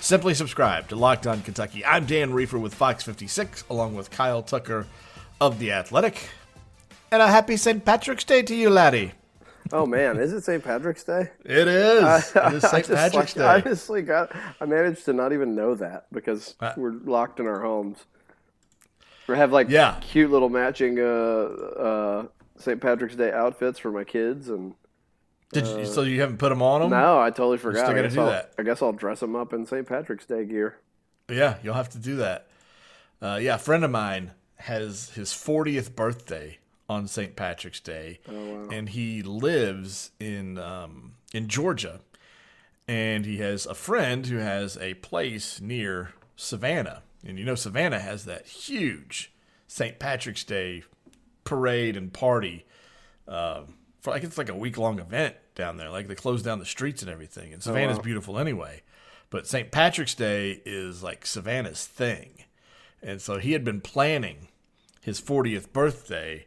Simply subscribe to Locked On Kentucky. I'm Dan Reefer with Fox 56, along with Kyle Tucker of The Athletic. And a happy St. Patrick's Day to you, laddie. Oh man, is it St. Patrick's Day? It is. it is I St. Patrick's like, I Day. honestly got. I managed to not even know that because Uh, we're locked in our homes. We have like Yeah. cute little matching uh, uh, St. Patrick's Day outfits for my kids, and Did you, so you haven't put them on them? no, I totally forgot. still I guess do I'll- that. I guess I'll dress them up in St. Patrick's Day gear. Yeah, you'll have to do that. Uh, yeah, a friend of mine has his 40th birthday on St. Patrick's Day, and he lives in um, in Georgia, and he has a friend who has a place near Savannah, and you know Savannah has that huge St. Patrick's Day parade and party. Uh, for like it's like a week long event down there. Like they close down the streets and everything. And Savannah's beautiful anyway. But St. Patrick's Day is like Savannah's thing. And so he had been planning his 40th birthday,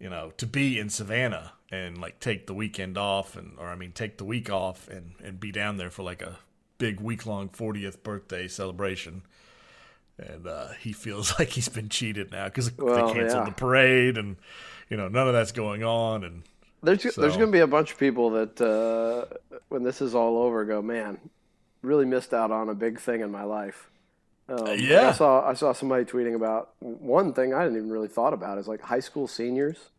you know, to be in Savannah and like take the weekend off and or I mean take the week off and and be down there for like a big week long 40th birthday celebration. And uh, he feels like he's been cheated now because Well, they canceled yeah. the parade and you know none of that's going on and There's there's going to be a bunch of people that uh, when this is all over, go man, really missed out on a big thing in my life. Um, yeah. I saw I saw somebody tweeting about one thing I didn't even really thought about is like high school seniors,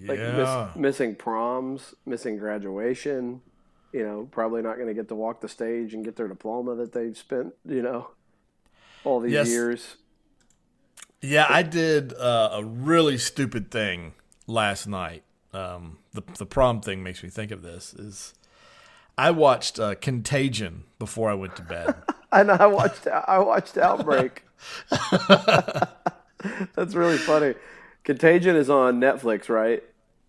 like yeah. miss, missing proms, missing graduation. You know, probably not going to get to walk the stage and get their diploma that they've spent. You know, all these Yes. years. Yeah, I did uh, a really stupid thing last night. Um, the the prom thing makes me think of this. Is I watched uh, Contagion before I went to bed. And I watched I watched Outbreak. That's really funny. Contagion is on Netflix, right?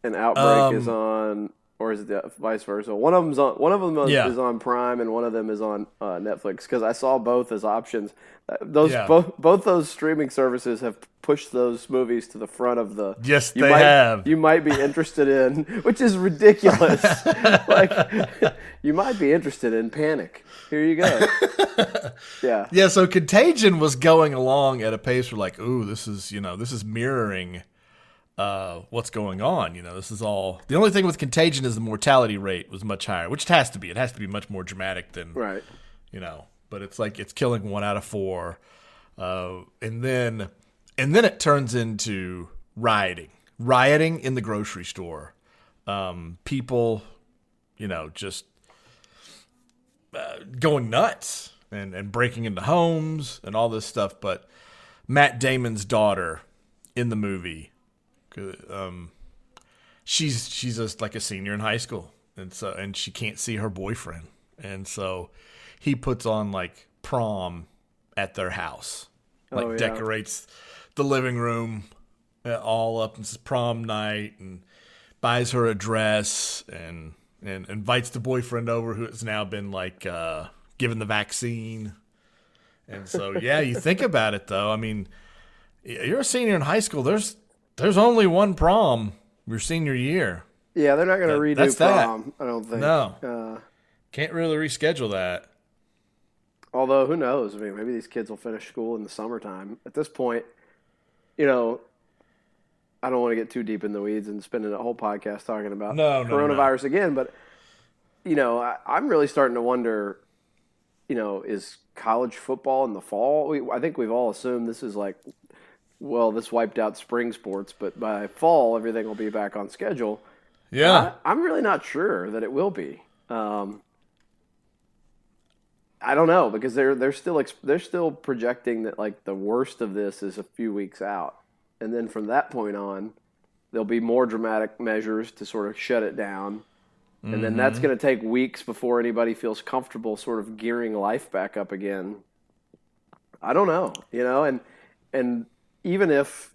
And Outbreak Um, is on, or is it the vice versa? One of them's on. One of them is, Yeah. is on Prime, and one of them is on uh, Netflix. Because I saw both as options. Uh, Those Yeah. both both those streaming services have pushed those movies to the front of the. Yes, you they might, have. You might be interested in, which is ridiculous. like, you might be interested in Panic. Here you go. yeah. yeah, so Contagion was going along at a pace where like, ooh, this is you know this is mirroring uh, what's going on. You know, this is all. The only thing with Contagion is the mortality rate was much higher, which it has to be. It has to be much more dramatic than Right. you know but it's like it's killing one out of four uh, and then and then it turns into rioting rioting in the grocery store um, people you know just uh, going nuts and, and breaking into homes and all this stuff but matt damon's daughter in the movie um, she's she's just like a senior in high school. And so and she can't see her boyfriend. And so he puts on like prom at their house. Like Oh, yeah. decorates the living room uh, all up and says prom night and buys her a dress and and invites the boyfriend over who has now been like uh given the vaccine. And so yeah you think about it though. I mean you're a senior in high school. There's there's only one prom your senior year Yeah, they're not going to That- redo that's that. prom. I don't think. No. Uh, can't really reschedule that although who knows? I mean, maybe these kids will finish school in the summertime. At this point, you know, I don't want to get too deep in the weeds and spending a whole podcast talking about No, no, coronavirus again. But you know, I, I'm really starting to wonder. You know, is college football in the fall? We, I think we've all assumed this is like, well, this wiped out spring sports, but by fall everything will be back on schedule. yeah I, I'm really not sure that it will be. Um, I don't know because they're they're still they're still projecting that like the worst of this is a few weeks out, and then from that point on, there'll be more dramatic measures to sort of shut it down, and then that's going to take weeks before anybody feels comfortable sort of gearing life back up again. I don't know. You know, and and even if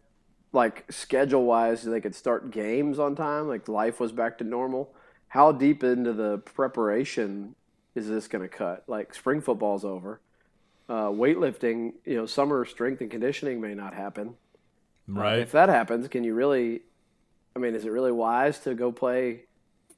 like schedule wise they could start games on time, like life was back to normal. How deep into the preparation is this going to cut? Like spring football's over. Uh, weightlifting, you know, summer strength and conditioning may not happen. Right. Uh, if that happens, can you really? I mean, is it really wise to go play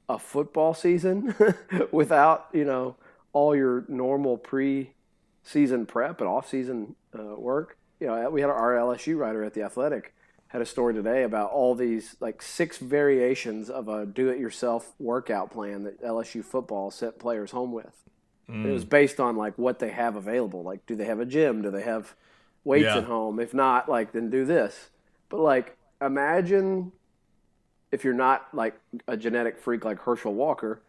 a football season without you know all your normal pre-season prep and off-season uh, work? You know, we had our LSU writer at the Athletic had a story today about all these like six variations of a do-it-yourself workout plan that LSU football sent players home with. Mm. It was based on like what they have available. Like, do they have a gym? Do they have weights yeah. at home? If not, like then do this. But like, imagine if you're not like a genetic freak like Herschel Walker,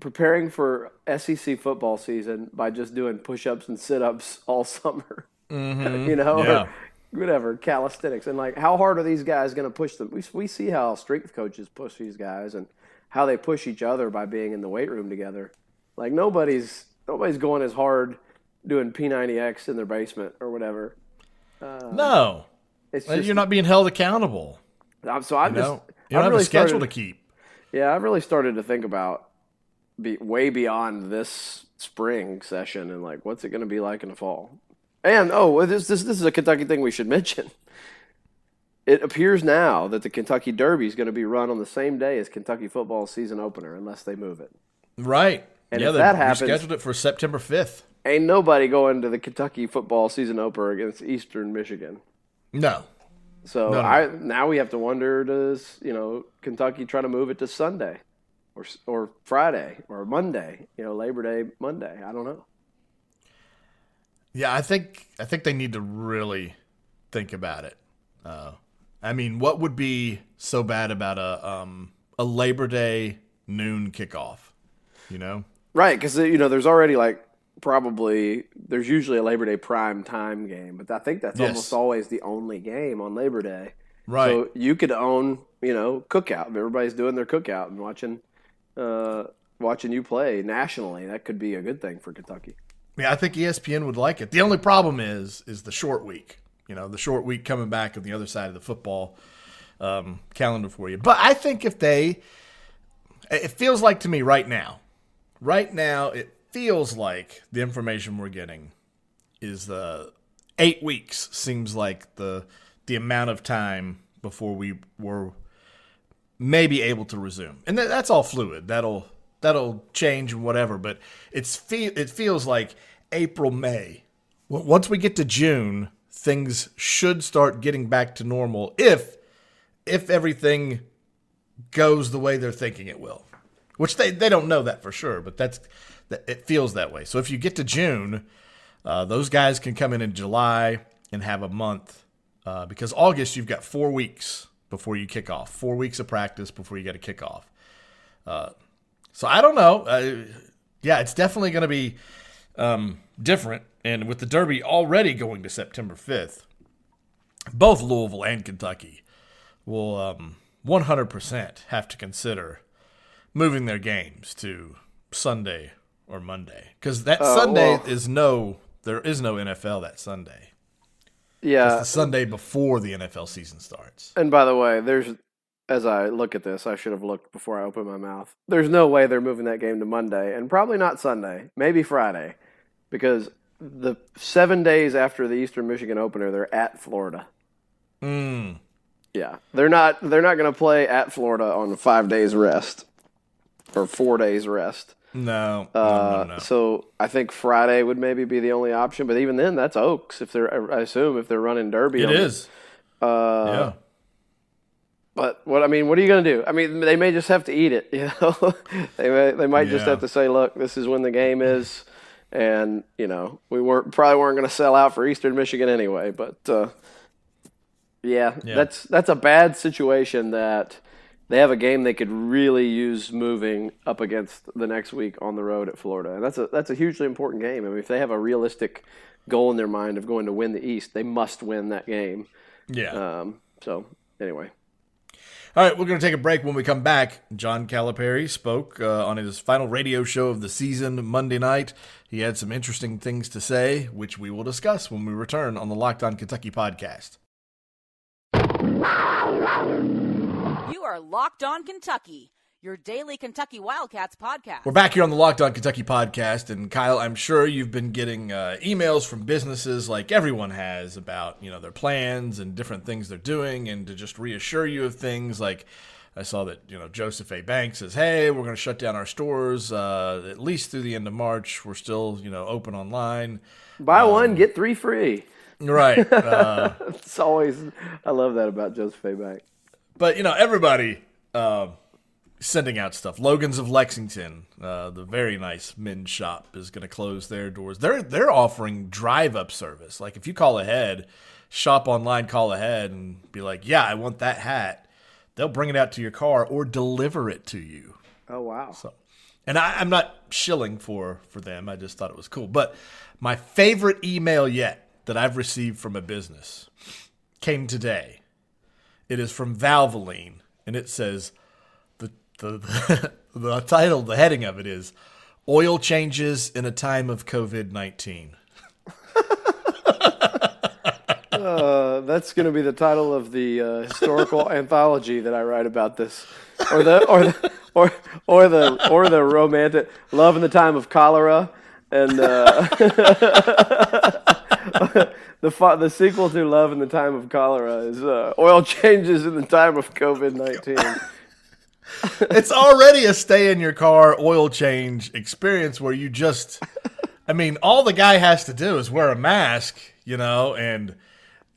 preparing for SEC football season by just doing push-ups and sit-ups all summer. Mm-hmm. you know, yeah. whatever calisthenics. And like how hard are these guys going to push them we, we see how strength coaches push these guys and how they push each other by being in the weight room together. Like nobody's nobody's going as hard doing p90x in their basement or whatever. Uh, no. it's just, you're not being held accountable. So i'm you just know? you don't I've have really a schedule started, to keep. Yeah i've really started to think about be way beyond this spring session and like what's it going to be like in the fall and oh, this, this this is a Kentucky thing we should mention. It appears now that the Kentucky Derby is going to be run on the same day as Kentucky football season opener, unless they move it. Right. And yeah, if that happens, scheduled it for September fifth. Ain't nobody going to the Kentucky football season opener against Eastern Michigan. No. So No, no. I now we have to wonder: Does you know Kentucky try to move it to Sunday, or or Friday, or Monday? You know, Labor Day Monday. I don't know. Yeah, I think I think they need to really think about it. Uh, I mean, what would be so bad about a um, a Labor Day noon kickoff? You know, Right, because you know, there's already like probably there's usually a Labor Day prime time game, but I think that's Yes. almost always the only game on Labor Day. right? So you could own, you know, cookout. Everybody's doing their cookout and watching, uh, watching you play nationally. That could be a good thing for Kentucky. Yeah, I think ESPN would like it. The only problem is is the short week. You know, the short week coming back on the other side of the football um, calendar for you. But I think if they, it feels like to me right now, right now it feels like the information we're getting is the eight weeks seems like the the amount of time before we were maybe able to resume, and that, that's all fluid. That'll that'll change and whatever. But it's fe- it feels like April May. Once we get to June, things should start getting back to normal if if everything goes the way they're thinking it will. Which they, they don't know that for sure, but that's it feels that way. So if you get to June, uh, those guys can come in in July and have a month uh, because August you've got four weeks before you kick off, four weeks of practice before you get a kickoff. Uh, so I don't know. Uh, yeah, it's definitely going to be um, different. And with the Derby already going to September 5th, both Louisville and Kentucky will um, 100% have to consider moving their games to Sunday or Monday because that Uh, Sunday well- is no there is no NFL that Sunday. Yeah, It's the Sunday before the NFL season starts. And by the way, there's as I look at this, I should have looked before I opened my mouth. There's no way they're moving that game to Monday, and probably not Sunday, maybe Friday, because the seven days after the Eastern Michigan opener, they're at Florida. Mm. Yeah, they're not. They're not going to play at Florida on five days rest or four days rest. No, no, Uh, no, no. So I think Friday would maybe be the only option, but even then, that's Oaks. If they're, I assume, if they're running Derby, It the- is. Uh, yeah. But what I mean, what are you going to do? I mean, they may just have to eat it. You know, they may, they might just have to say, "Look, this is when the game is," and you know, we weren't probably weren't going to sell out for Eastern Michigan anyway. But uh, yeah, Yeah. that's that's a bad situation that they have a game they could really use moving up against the next week on the road at Florida, and that's a that's a hugely important game. I mean, if they have a realistic goal in their mind of going to win the East, they must win that game. Yeah. Um, so anyway. All right, we're going to take a break. When we come back, John Calipari spoke uh, on his final radio show of the season Monday night. He had some interesting things to say, which we will discuss when we return on the Locked On Kentucky podcast. You are Locked On Kentucky, your daily Kentucky Wildcats podcast. We're back here on the Locked On Kentucky podcast, and Kyle, I'm sure you've been getting uh, emails from businesses like everyone has about you know their plans and different things they're doing, and to just reassure you of things like. I saw that you know Joseph A. Banks says, "Hey, we're going to shut down our stores uh, at least through the end of March. We're still you know open online. Buy um, one get three free." Right. Uh, it's always I love that about Joseph A. Banks. But you know everybody uh, sending out stuff. Logan's of Lexington, uh, the very nice men's shop, is going to close their doors. They're they're offering drive up service. Like if you call ahead, shop online, call ahead, and be like, "Yeah, I want that hat." They'll bring it out to your car or deliver it to you. Oh wow! So, and I, I'm not shilling for for them. I just thought it was cool. But my favorite email yet that I've received from a business came today. It is from Valvoline, and it says the, the, the title, the heading of it is Oil Changes in a Time of COVID 19. uh, that's going to be the title of the uh, historical anthology that I write about this, or the or the or or the or the romantic love in the time of cholera, and uh, the the sequel to Love in the Time of Cholera is uh, Oil Changes in the Time of COVID nineteen it's already a stay in your car oil change experience where you just I mean, all the guy has to do is wear a mask, you know, and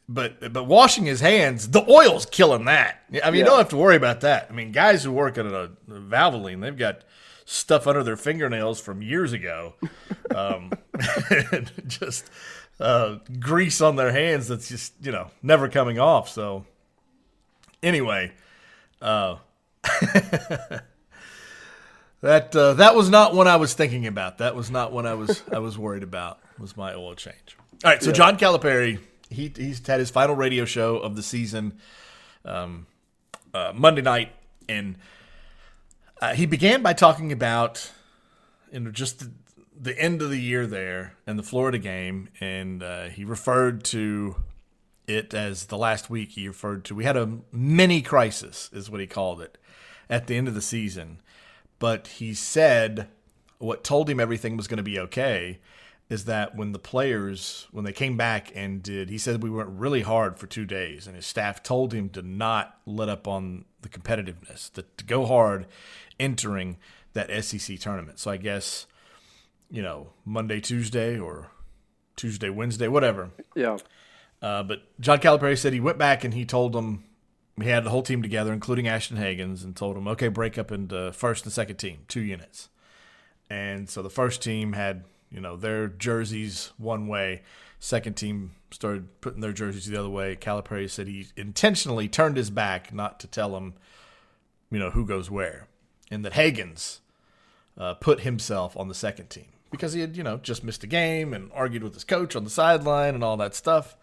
but but washing his hands, the oil's killing that. I mean, yeah. you don't have to worry about that. I mean, guys who work at a, a Valvoline, they've got stuff under their fingernails from years ago, um, just uh, grease on their hands that's just you know never coming off. So anyway, uh, that uh, that was not one I was thinking about. That was not one I was I was worried about. Was my oil change? All right, so yeah. John Calipari, he he's had his final radio show of the season, um, uh, Monday night, and uh, he began by talking about you know just the, the, end of the year there and the Florida game, and uh, he referred to it as the last week. He referred to we had a mini crisis, is what he called it at the end of the season. But he said what told him everything was going to be okay is that when the players when they came back and did he said we went really hard for two days and his staff told him to not let up on the competitiveness that to go hard entering that sec tournament so i guess you know monday tuesday or tuesday wednesday whatever yeah uh, but john calipari said he went back and he told them he had the whole team together, including Ashton Hagans, and told them, okay, break up into first and second team, two units. And so the first team had, you know, their jerseys one way. Second team started putting their jerseys the other way. Calipari said he intentionally turned his back not to tell them, you know, who goes where. And that Hagans uh, put himself on the second team because he had, you know, just missed a game and argued with his coach on the sideline and all that stuff.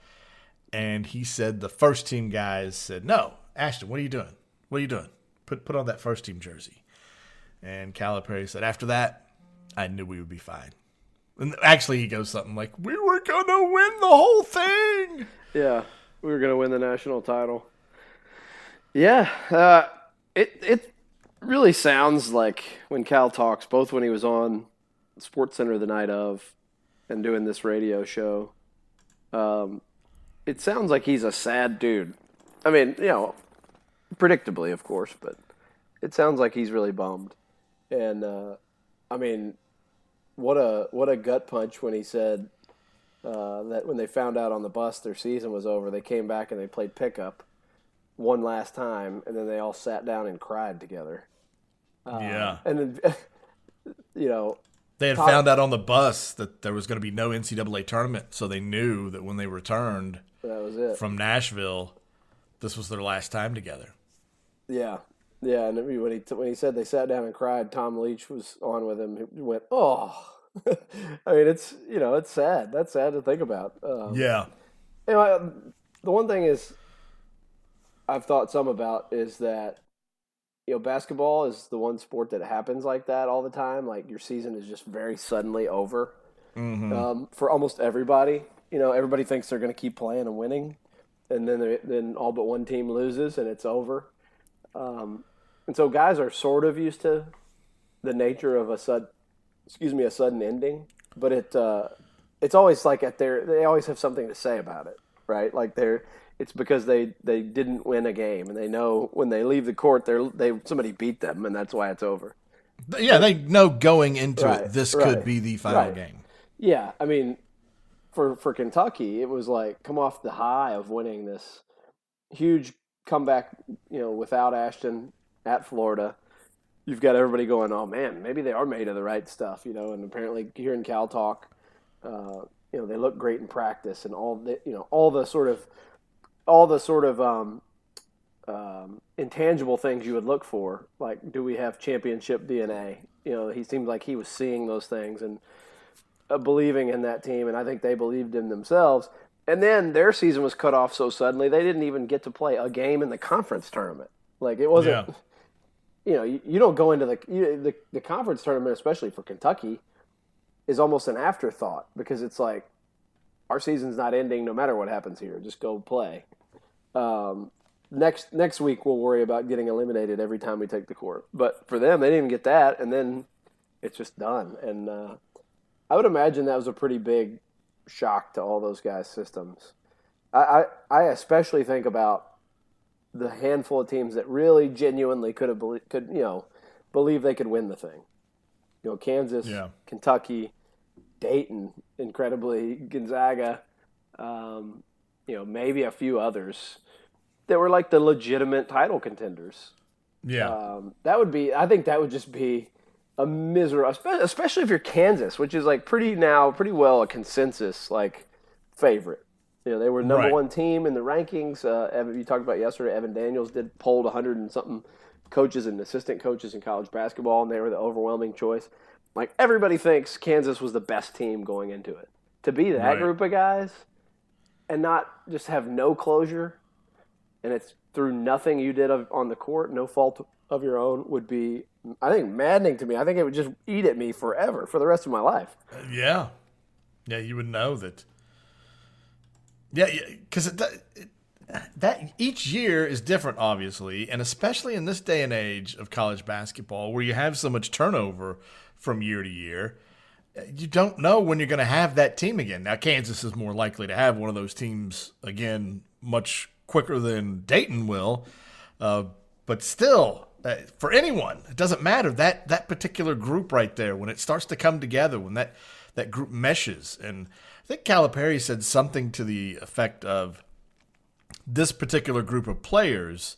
And he said the first team guys said, No, Ashton, what are you doing? What are you doing? Put put on that first team jersey. And Calipari said, After that, I knew we would be fine. And actually, he goes something like, We were to win the whole thing. Yeah, we were to win the national title. Yeah, uh, it, it really sounds like when Cal talks, both when he was on Sports Center the night of and doing this radio show, um, it sounds like he's a sad dude. I mean, you know, predictably, of course, but it sounds like he's really bummed. And uh, I mean, what a what a gut punch when he said uh, that when they found out on the bus their season was over, they came back and they played pickup one last time, and then they all sat down and cried together. Uh, yeah, and then you know they had Tom, found out on the bus that there was going to be no NCAA tournament, so they knew that when they returned that was it. From Nashville, this was their last time together. Yeah, yeah. And when he when he said they sat down and cried, Tom Leach was on with him. He went, "Oh." I mean, it's you know, it's sad. That's sad to think about. Um, yeah. You know, the one thing is, I've thought some about is that you know basketball is the one sport that happens like that all the time. Like your season is just very suddenly over Mm-hmm. um, for almost everybody. You know, everybody thinks they're going to keep playing and winning, and then then all but one team loses and it's over. Um, and so guys are sort of used to the nature of a sud, excuse me, a sudden ending. But it uh, it's always like at their they always have something to say about it, right? Like they're it's because they they didn't win a game and they know when they leave the court they're they somebody beat them and that's why it's over. Yeah, they know going into Right, it, this right, could be the final right. game. Yeah, I mean, for for Kentucky, it was like come off the high of winning this huge comeback, you know, without Ashton at Florida. You've got everybody going, oh man, maybe they are made of the right stuff, you know. And apparently, hearing Cal talk, uh, you know, they look great in practice, and all the, you know, all the sort of, all the sort of um, um, intangible things you would look for, like do we have championship DNA? You know, he seemed like he was seeing those things and uh, believing in that team, and I think they believed in themselves. And then their season was cut off so suddenly they didn't even get to play a game in the conference tournament. Like it wasn't, Yeah. you know, you, you don't go into the, you, the the conference tournament, especially for Kentucky, is almost an afterthought because it's like our season's not ending no matter what happens here. Just go play. Um, next next week we'll worry about getting eliminated every time we take the court. But for them, they didn't even get that, and then it's just done. And uh, I would imagine that was a pretty big shock to all those guys' systems. I, I, I especially think about the handful of teams that really genuinely could have belie- could you know believe they could win the thing. You know, Kansas, Yeah. Kentucky, Dayton, incredibly Gonzaga, um, you know, maybe a few others that were like the legitimate title contenders. Yeah. Um, that would be, I think that would just be a miserable, especially if you're Kansas, which is like pretty now, pretty well a consensus like favorite. You know, they were number Right. one team in the rankings. Uh, Evan, you talked about yesterday. Evan Daniels did polled 100 and something coaches and assistant coaches in college basketball, and they were the overwhelming choice. Like everybody thinks Kansas was the best team going into it. To be that Right. group of guys and not just have no closure, and it's through nothing you did on the court, no fault of your own, would be, I think, maddening to me. I think it would just eat at me forever for the rest of my life. Yeah, yeah, you would know that. Yeah, because it, that each year is different, obviously, and especially in this day and age of college basketball, where you have so much turnover from year to year, eh, you don't know when you're going to have that team again. Now, Kansas is more likely to have one of those teams again much quicker than Dayton will, uh, but still, uh, for anyone, it doesn't matter that that particular group right there when it starts to come together, when that that group meshes, and I think Calipari said something to the effect of this particular group of players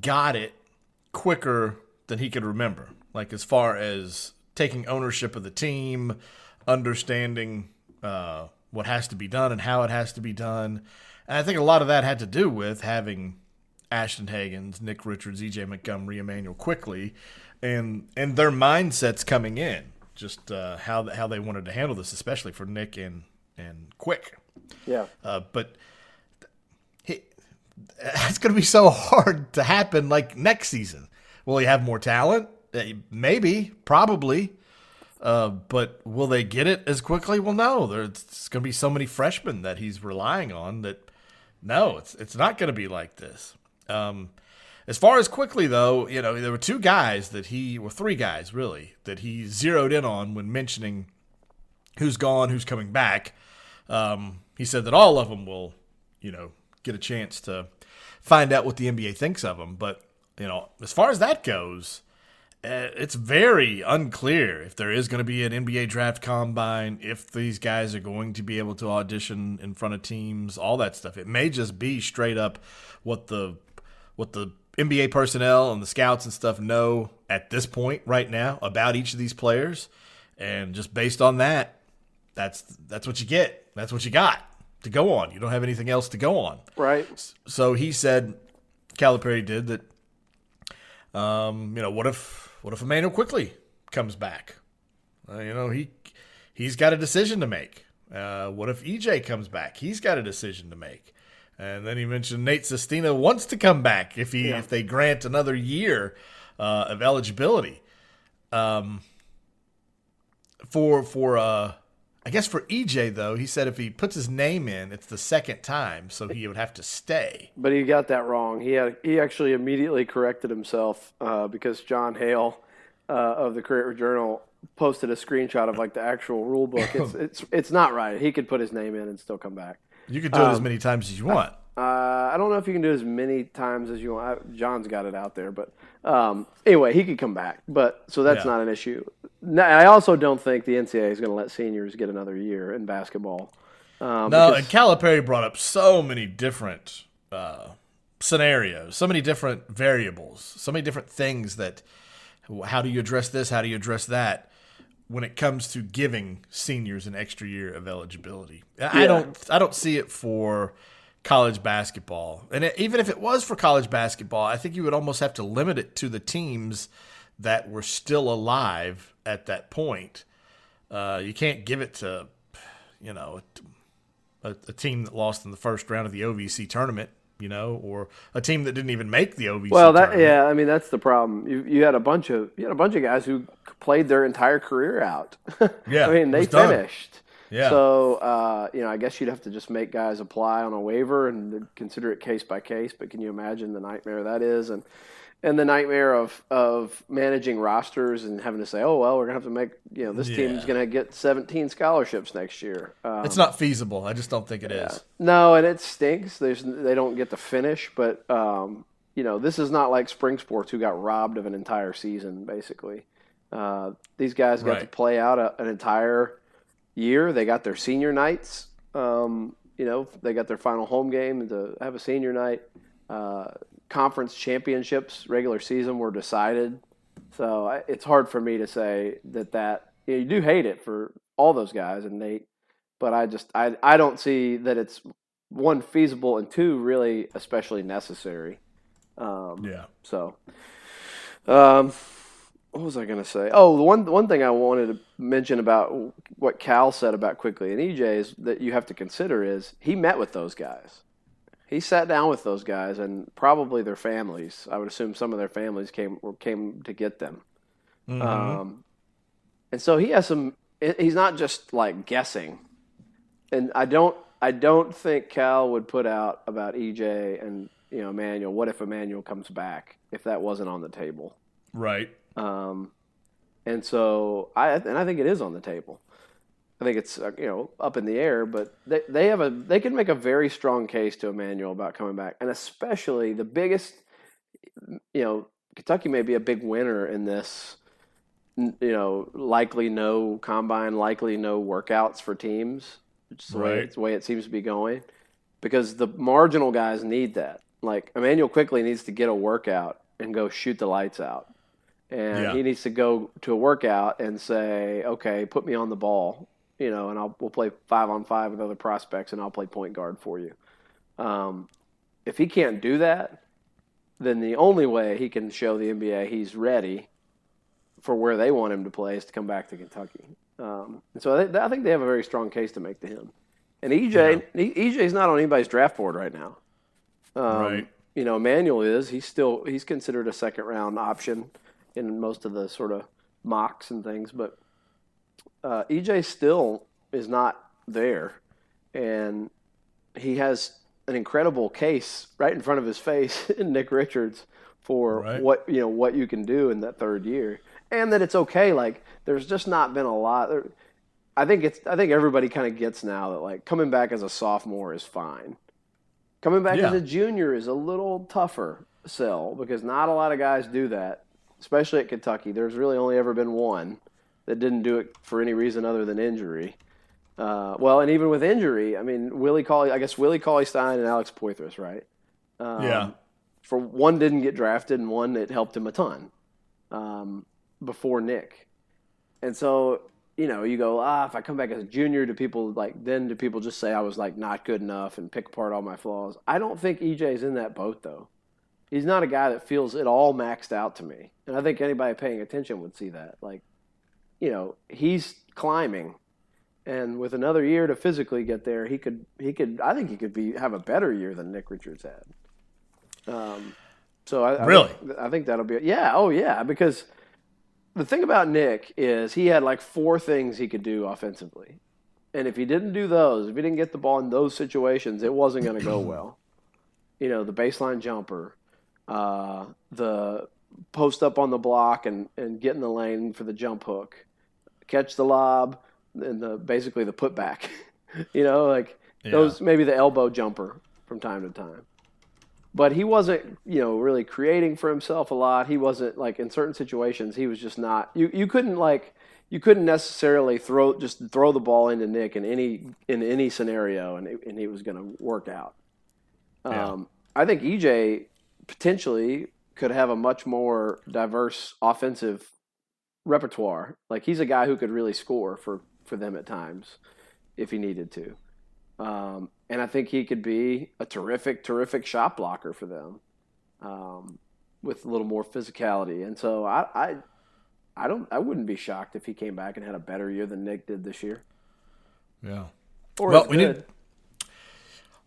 got it quicker than he could remember. Like as far as taking ownership of the team, understanding uh, what has to be done and how it has to be done. And I think a lot of that had to do with having Ashton Hagans, Nick Richards, EJ Montgomery, Emmanuel Quickley, and and their mindsets coming in, just uh, how how they wanted to handle this, especially for Nick and and Quick. Yeah. Uh, but he, it's going to be so hard to happen like next season. Will he have more talent? Uh, Maybe, probably. Uh, but will they get it as quickly? Well, no. There's going to be so many freshmen that he's relying on that no, it's it's not going to be like this. Um, as far as quickly though, you know, there were two guys that he, well, three guys really that he zeroed in on when mentioning who's gone, who's coming back. Um, he said that all of them will, you know, get a chance to find out what the NBA thinks of them. But you know, as far as that goes, uh, it's very unclear if there is going to be an NBA draft combine, if these guys are going to be able to audition in front of teams, all that stuff. It may just be straight up what the what the NBA personnel and the scouts and stuff know at this point right now about each of these players, and just based on that, that's that's what you get. That's what you got to go on. You don't have anything else to go on. Right. So he said, Calipari did that. Um, you know, what if what if Emmanuel Quickley comes back? Uh, you know, he he's got a decision to make. Uh, what if EJ comes back? He's got a decision to make. And then he mentioned Nate Sestina wants to come back if he yeah. if they grant another year uh, of eligibility. Um, for for uh, I guess for EJ though, he said if he puts his name in, it's the second time, so he would have to stay. But he got that wrong. He had he actually immediately corrected himself uh, because John Hale uh, of the Courier Journal posted a screenshot of like the actual rule book. It's it's it's not right. He could put his name in and still come back. You could do um, it as um, many times as you want. Uh, I don't know if you can do it as many times as you want. I, John's got it out there, but um, anyway, he could come back. But so that's yeah. not an issue. I also don't think the NCAA is going to let seniors get another year in basketball. Um, no, because, and Calipari brought up so many different uh, scenarios, so many different variables, so many different things that. How do you address this? How do you address that? when it comes to giving seniors an extra year of eligibility. Yeah. I don't I don't see it for college basketball. And it, even if it was for college basketball, I think you would almost have to limit it to the teams that were still alive at that point. Uh, you can't give it to, you know, a, a, team that lost in the first round of the OVC tournament, you know, or a team that didn't even make the OVC. Well, that tournament. yeah, I mean that's the problem. You you had a bunch of you had a bunch of guys who played their entire career out. Yeah, I mean they finished. Done. Yeah. So, uh, you know, I guess you'd have to just make guys apply on a waiver and consider it case by case. But can you imagine the nightmare that is, and and the nightmare of of managing rosters and having to say, oh well, we're gonna have to make you know this yeah. team's gonna get 17 scholarships next year. Um, it's not feasible. I just don't think it yeah. is. No, and it stinks. There's they don't get to finish, but um, you know this is not like spring sports who got robbed of an entire season basically. Uh, these guys got right. to play out a, an entire year. They got their senior nights. Um, you know, they got their final home game to have a senior night. Uh, conference championships, regular season were decided. So I, it's hard for me to say that that you, know, you do hate it for all those guys and Nate, but I just I I don't see that it's one feasible and two really especially necessary. Um, yeah. So. Um, what was I going to say? Oh, the one one thing I wanted to mention about what Cal said about Quickley and EJ is that you have to consider is he met with those guys. He sat down with those guys and probably their families. I would assume some of their families came came to get them. Mm-hmm. Um, and so he has some. He's not just like guessing. And I don't. I don't think Cal would put out about EJ and you know Emmanuel. What if Emmanuel comes back? If that wasn't on the table, right? Um, and so I and I think it is on the table. I think it's uh, you know up in the air, but they they have a they can make a very strong case to Emmanuel about coming back, and especially the biggest. You know, Kentucky may be a big winner in this. You know, likely no combine, likely no workouts for teams. Which is the, right. way, the way it seems to be going, because the marginal guys need that. Like Emmanuel Quickley needs to get a workout and go shoot the lights out and yeah. he needs to go to a workout and say, "Okay, put me on the ball," you know, and I'll we'll play five on five with other prospects, and I'll play point guard for you. Um, if he can't do that, then the only way he can show the NBA he's ready for where they want him to play is to come back to Kentucky. Um, and so they, I think they have a very strong case to make to him. And EJ, yeah. EJ's not on anybody's draft board right now. Um, right. You know, Emmanuel is. He's still he's considered a second round option in most of the sort of mocks and things, but uh, EJ still is not there, and he has an incredible case right in front of his face in Nick Richards for right. what you know what you can do in that third year, and that it's okay. Like there's just not been a lot. There, I think it's I think everybody kind of gets now that like coming back as a sophomore is fine. Coming back yeah. as a junior is a little tougher sell because not a lot of guys do that especially at Kentucky. There's really only ever been one that didn't do it for any reason other than injury. Uh, well, and even with injury, I mean, Willie Cauley, I guess Willie Cauley Stein and Alex Poythress, right? Um, yeah. For one didn't get drafted, and one that helped him a ton um, before Nick. And so, you know, you go, ah, if I come back as a junior, do people like then do people just say I was like not good enough and pick apart all my flaws? I don't think EJ's in that boat though he's not a guy that feels it all maxed out to me. And I think anybody paying attention would see that. Like, you know, he's climbing. And with another year to physically get there, he could he could I think he could be have a better year than Nick Richards had. Um, so I, really I think, I think that'll be yeah oh yeah because the thing about Nick is he had like four things he could do offensively, and if he didn't do those, if he didn't get the ball in those situations, it wasn't going to go well. You know, the baseline jumper, uh, the post up on the block and, and get in the lane for the jump hook, catch the lob, and the basically the putback. you know, like yeah. those maybe the elbow jumper from time to time. But he wasn't, you know, really creating for himself a lot. He wasn't like in certain situations he was just not. You you couldn't like you couldn't necessarily throw just throw the ball into Nick in any in any scenario and it, and he was going to work out. Yeah. Um, I think EJ potentially could have a much more diverse offensive repertoire. Like he's a guy who could really score for for them at times if he needed to. Um, and I think he could be a terrific, terrific shot blocker for them um, with a little more physicality. And so I, I, I don't, I wouldn't be shocked if he came back and had a better year than Nick did this year. Yeah. Or well, we need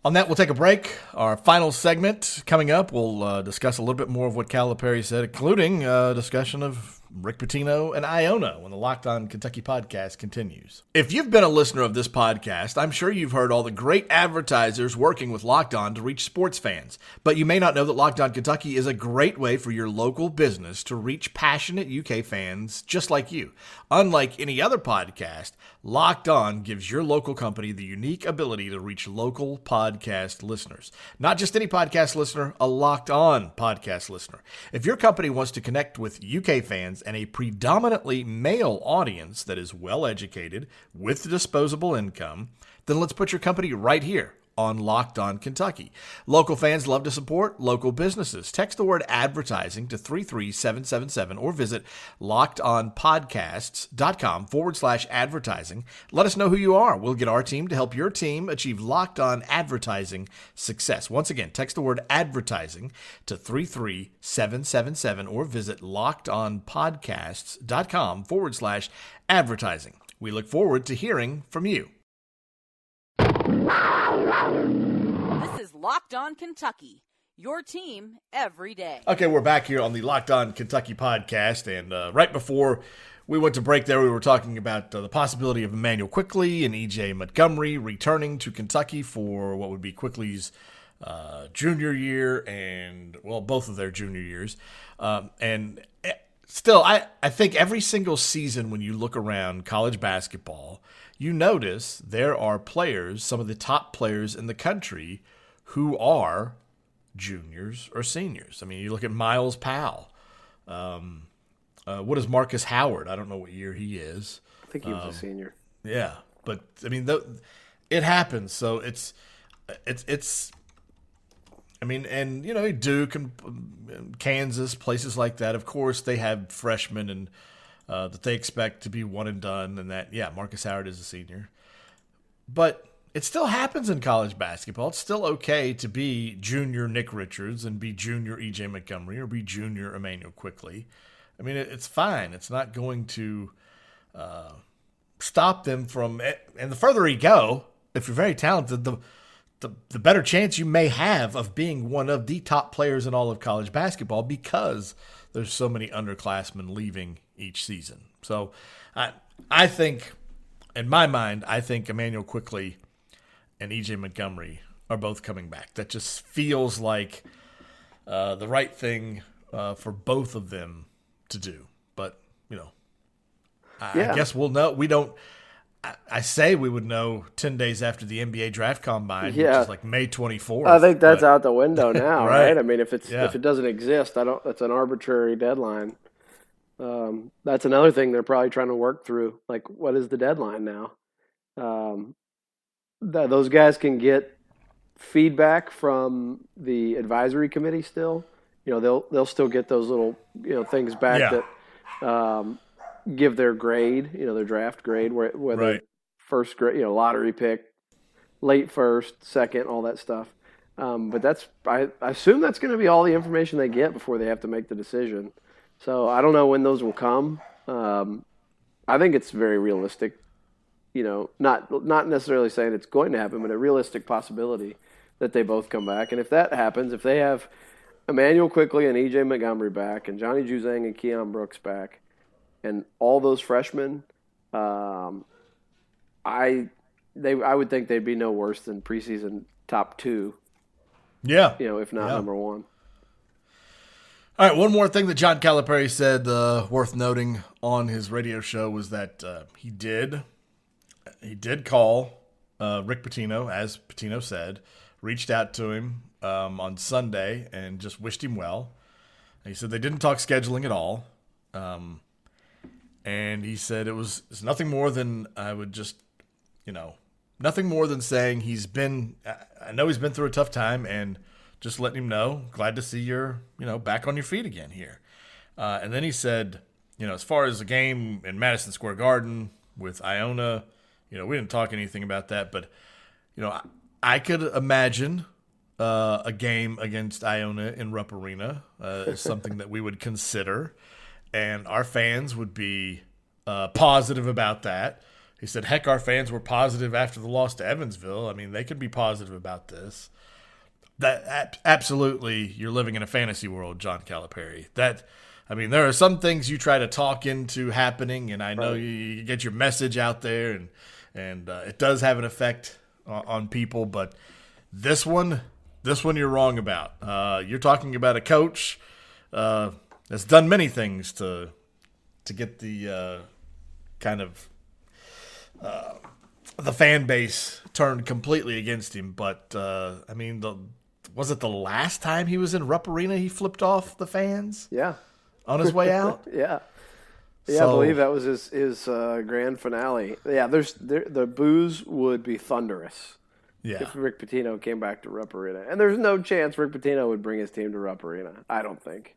on that, we'll take a break. Our final segment coming up, we'll uh, discuss a little bit more of what Calipari said, including a uh, discussion of Rick Pitino and Iona when the Locked On Kentucky podcast continues. If you've been a listener of this podcast, I'm sure you've heard all the great advertisers working with Locked On to reach sports fans. But you may not know that Locked On Kentucky is a great way for your local business to reach passionate UK fans just like you. Unlike any other podcast, Locked On gives your local company the unique ability to reach local podcast listeners. Not just any podcast listener, a Locked On podcast listener. If your company wants to connect with UK fans and a predominantly male audience that is well educated with disposable income, then let's put your company right here on Locked On Kentucky. Local fans love to support local businesses. Text the word advertising to 33777 or visit lockedonpodcasts.com forward slash advertising. Let us know who you are. We'll get our team to help your team achieve Locked On advertising success. Once again, text the word advertising to 33777 or visit lockedonpodcasts.com forward slash advertising. We look forward to hearing from you. This is Locked On Kentucky, your team every day. Okay, we're back here on the Locked On Kentucky podcast, and uh, right before we went to break there, we were talking about uh, the possibility of Emmanuel Quickley and EJ Montgomery returning to Kentucky for what would be Quickley's. uh, junior year and, well, both of their junior years. Um, and eh, still, I, I think every single season when you look around college basketball – you notice there are players, some of the top players in the country, who are juniors or seniors. I mean, you look at Myles Powell. Um, uh, what is Marcus Howard? I don't know what year he is. I think he was um, a senior. Yeah, but I mean, the, it happens. So it's it's it's. I mean, and you know, Duke and Kansas, places like that. Of course, they have freshmen and uh, that they expect to be one and done, and that yeah, Marcus Howard is a senior, but it still happens in college basketball. It's still okay to be junior Nick Richards and be junior EJ Montgomery or be junior Emmanuel Quickley. I mean, it, it's fine. It's not going to uh, stop them from. And the further you go, if you're very talented, the, the the better chance you may have of being one of the top players in all of college basketball because there's so many underclassmen leaving each season. So I I think in my mind, I think Emmanuel Quickley and EJ Montgomery are both coming back. That just feels like uh, the right thing uh, for both of them to do. But you know, I, yeah. I guess we'll know. We don't. I, say we would know ten days after the NBA draft combine, yeah. which is like May twenty fourth. I think that's but, out the window now, right? right? I mean, if it's yeah. if it doesn't exist, I don't. That's an arbitrary deadline. Um, that's another thing they're probably trying to work through. Like, what is the deadline now? Um, th- those guys can get feedback from the advisory committee still. You know, they'll they'll still get those little you know things back yeah. that um, give their grade. You know, their draft grade, where whether right. first grade, you know, lottery pick, late first, second, all that stuff. Um, but that's I, I assume that's going to be all the information they get before they have to make the decision. So I don't know when those will come. Um, I think it's very realistic you know, not not necessarily saying it's going to happen, but a realistic possibility that they both come back. And if that happens, if they have Emmanuel Quickley and EJ Montgomery back, and Johnny Juzang and Keion Brooks back, and all those freshmen, um, I they I would think they'd be no worse than preseason top two. Yeah, you know, if not yeah. number one. All right, one more thing that John Calipari said uh, worth noting on his radio show was that uh, he did he did call uh, Rick Pitino, as Pitino said, reached out to him um, on Sunday and just wished him well. And he said they didn't talk scheduling at all, um, and he said it was it's nothing more than I would just, you know, nothing more than saying he's been. I know he's been through a tough time and just letting him know, glad to see you're, you know, back on your feet again here. Uh, and then he said, you know, as far as the game in Madison Square Garden with Iona, you know, we didn't talk anything about that, but you know, I, I could imagine uh, a game against Iona in Rupp Arena uh, is something that we would consider, and our fans would be uh, positive about that. He said, "Heck, our fans were positive after the loss to Evansville. I mean, they could be positive about this." That absolutely, you're living in a fantasy world, John Calipari. That I mean, there are some things you try to talk into happening, and I know right. you, you, get your message out there, and and uh, it does have an effect on, on, people. But this one, this one, you're wrong about. Uh, you're talking about a coach uh, that's done many things to to get the uh, kind of uh, the fan base turned completely against him. But uh, I mean, the was it the last time he was in Rupp Arena he flipped off the fans? Yeah. On his way out? yeah. Yeah, so, I believe that was his his uh, grand finale. Yeah, there's there, the boos would be thunderous. Yeah. If Rick Pitino came back to Rupp Arena, and there's no chance Rick Pitino would bring his team to Rupp Arena. I don't think.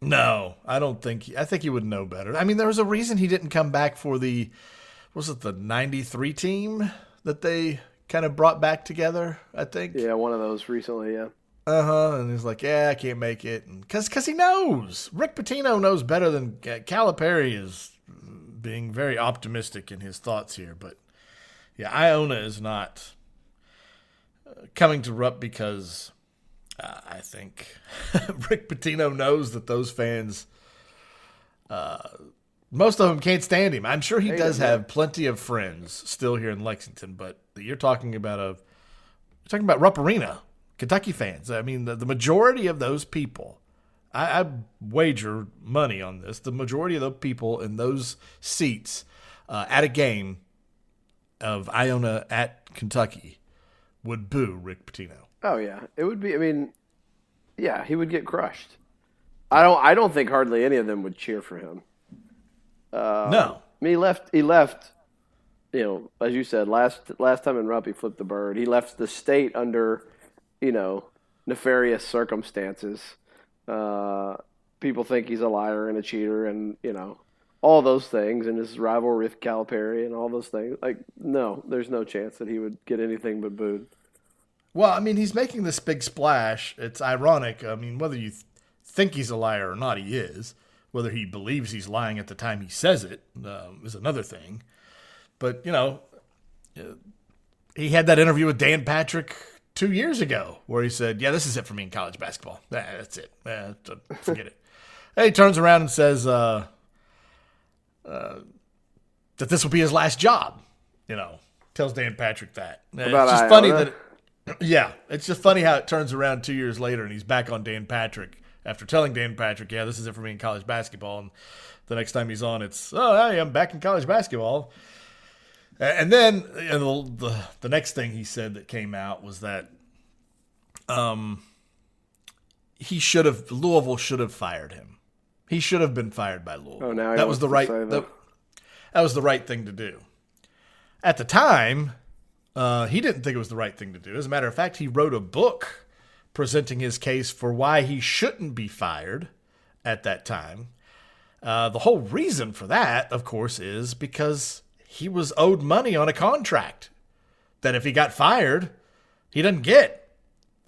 No, I don't think. He, I think he would know better. I mean, there was a reason he didn't come back for the was it the '93 team that they kind of brought back together. I think. Yeah, one of those recently. Yeah. Uh huh. And he's like, "Yeah, I can't make it," because because he knows Rick Pitino knows better than Calipari is being very optimistic in his thoughts here. But yeah, Iona is not uh, coming to Rupp because uh, I think Rick Pitino knows that those fans. Uh, most of them can't stand him. I'm sure he does have plenty of friends still here in Lexington, but you're talking about a you're talking about Rupp Arena, Kentucky fans. I mean, the, the majority of those people, I, I, wager money on this. The majority of the people in those seats uh, at a game of Iona at Kentucky would boo Rick Pitino. Oh yeah, it would be. I mean, yeah, he would get crushed. I don't. I don't think hardly any of them would cheer for him. Uh, no, I mean, he left. He left. You know, as you said last last time in Rupp, he flipped the bird. He left the state under, you know, nefarious circumstances. Uh, people think he's a liar and a cheater, and you know, all those things, and his rivalry with Calipari and all those things. Like, no, there's no chance that he would get anything but booed. Well, I mean, he's making this big splash. It's ironic. I mean, whether you th- think he's a liar or not, he is. Whether he believes he's lying at the time he says it um, is another thing. But, you know, uh, he had that interview with Dan Patrick two years ago where he said, Yeah, this is it for me in college basketball. that's it. forget it. And he turns around and says uh, uh, that this will be his last job. You know, tells Dan Patrick that. About it's just Iona? funny that. It, yeah, it's just funny how it turns around two years later and he's back on Dan Patrick after telling Dan Patrick, yeah, this is it for me in college basketball. And the next time he's on, it's, oh, hey, I'm back in college basketball. And then you know, the, the, the next thing he said that came out was that um he should have Louisville should have fired him. He should have been fired by Louisville. Oh, now that was the right that. that, that was the right thing to do. At the time, uh, he didn't think it was the right thing to do. As a matter of fact, he wrote a book presenting his case for why he shouldn't be fired at that time. Uh, the whole reason for that, of course, is because he was owed money on a contract that if he got fired, he doesn't get.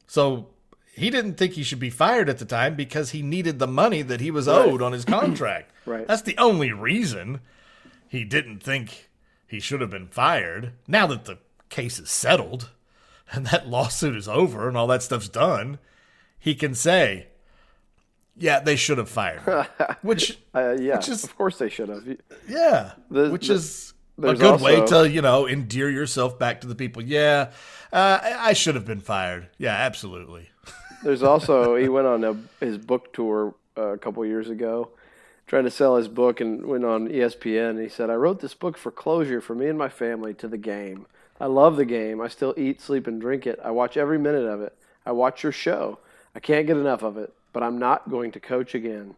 So he didn't think he should be fired at the time because he needed the money that he was owed on his contract. right. That's the only reason he didn't think he should have been fired. Now that the case is settled and that lawsuit is over and all that stuff's done, he can say, "Yeah, they should have fired." Me. Which, Uh, yeah, which is of course they should have. yeah, The- which the- is a good way to you know endear yourself back to the people. Yeah, uh, I, I should have been fired. Yeah, absolutely. There's also he went on a, his book tour uh, a couple years ago, trying to sell his book, and went on ESPN. And he said, "I wrote this book for closure for me and my family to the game. I love the game. I still eat, sleep, and drink it. I watch every minute of it. I watch your show. I can't get enough of it. But I'm not going to coach again.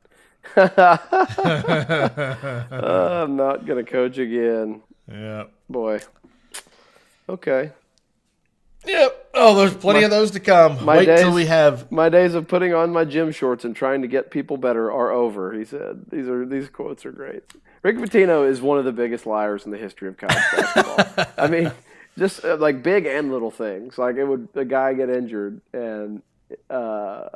Uh, I'm not going to coach again. Yeah. Boy. Okay. Yep. Oh, there's plenty of those to come. my Wait till days- we have. My days of putting on my gym shorts and trying to get people better are over, he said. These are these quotes are great. Rick Pitino is one of the biggest liars in the history of college basketball. I mean, just uh, like big and little things. Like it would a guy get injured and uh,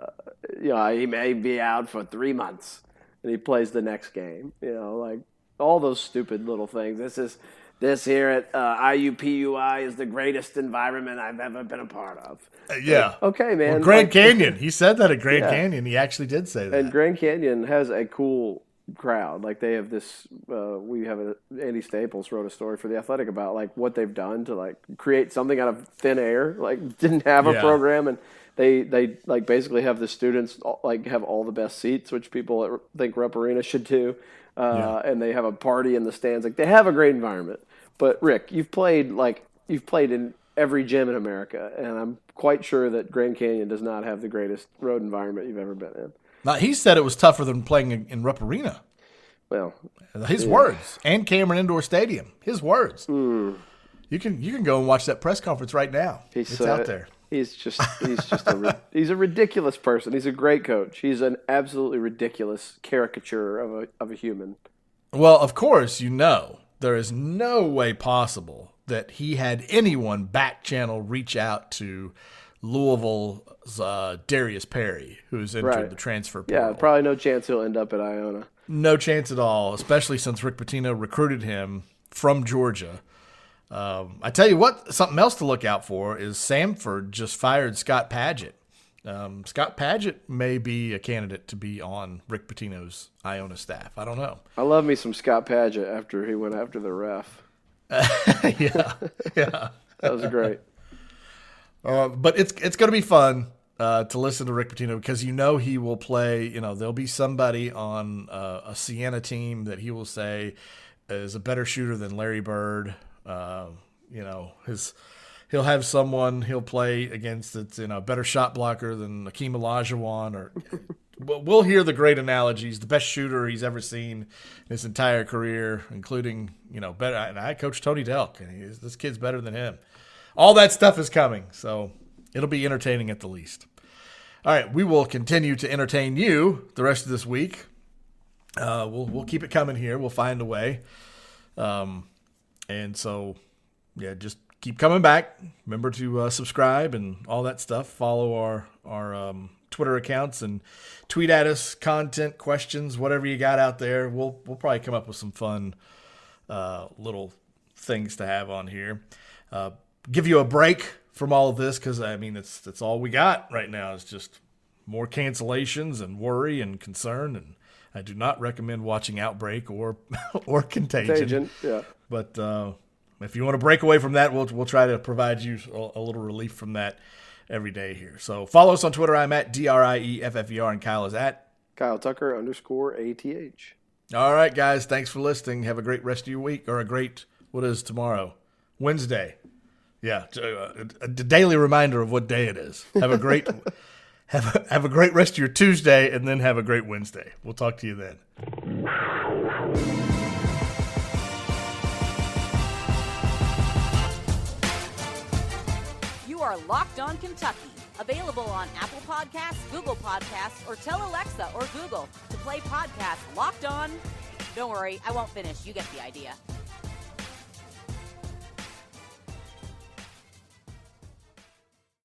you know, he may be out for 3 months and he plays the next game, you know, like all those stupid little things. This is this here at uh, IUPUI is the greatest environment I've ever been a part of. Yeah. Okay, man. Well, Grand like- Canyon. He said that at Grand Yeah. Canyon. He actually did say that. And Grand Canyon has a cool crowd. Like they have this. Uh, we have a Andy Staples wrote a story for the Athletic about like what they've done to like create something out of thin air. Like didn't have a Yeah. program and. They, they like basically have the students like have all the best seats, which people think Rupp Arena should do, uh, and they have a party in the stands. Like they have a great environment. But Rick, you've played like you've played in every gym in America, and I'm quite sure that Grand Canyon does not have the greatest road environment you've ever been in. Now, he said it was tougher than playing in, Rupp Arena. Well, His words. And Cameron Indoor Stadium. His words. You can you can go and watch that press conference right now. He's it's uh, out there. He's just he's just a he's a ridiculous person. He's a great coach. He's an absolutely ridiculous caricature of a of a human. Well, of course, you know there is no way possible that he had anyone back channel reach out to Louisville's uh, Darius Perry, who's entered Right. the transfer portal. Yeah, probably no chance he'll end up at Iona. No chance at all, especially since Rick Pitino recruited him from Georgia. Um, I tell you what, something else to look out for is Samford just fired Scott Padgett. Um, Scott Padgett may be a candidate to be on Rick Pitino's Iona staff. I don't know. I love me some Scott Padgett after he went after the ref. yeah, yeah. That was great. Uh, but it's it's going to be fun uh, to listen to Rick Pitino because you know he will play. You know there'll be somebody on uh, a Siena team that he will say is a better shooter than Larry Bird. Uh, you know his he'll have someone he'll play against that's you know better shot blocker than Akeem Olajuwon or. We'll hear the great analogies. The best shooter he's ever seen in his entire career, including you know better. And I coach Tony Delk, and this kid's better than him all that stuff is coming. So it'll be entertaining at the least. All right, we will continue to entertain you the rest of this week. Uh, we'll we'll keep it coming here. We'll find a way. Um, and so yeah, just keep coming back. Remember to uh, subscribe and all that stuff. Follow our our um, Twitter accounts and tweet at us content, questions, whatever you got out there. We'll we'll probably come up with some fun uh, little things to have on here. Uh, give you a break from all of this because I mean it's that's all we got right now is just more cancellations and worry and concern and I do not recommend watching Outbreak or or Contagion. Agent, yeah. But uh, if you want to break away from that, we'll we'll try to provide you a, a little relief from that every day here. So follow us on Twitter. I'm at D R I E F F E R and Kyle is at. Kyle Tucker underscore ATH. All right, guys. Thanks for listening. Have a great rest of your week or a great what is tomorrow? Wednesday. Yeah, a, uh, a daily reminder of what day it is. Have a great have a, have a great rest of your Tuesday, and then have a great Wednesday. We'll talk to you then. You are Locked On Kentucky. Available on Apple Podcasts, Google Podcasts, or tell Alexa or Google to play podcast Locked On. Don't worry, I won't finish. You get the idea.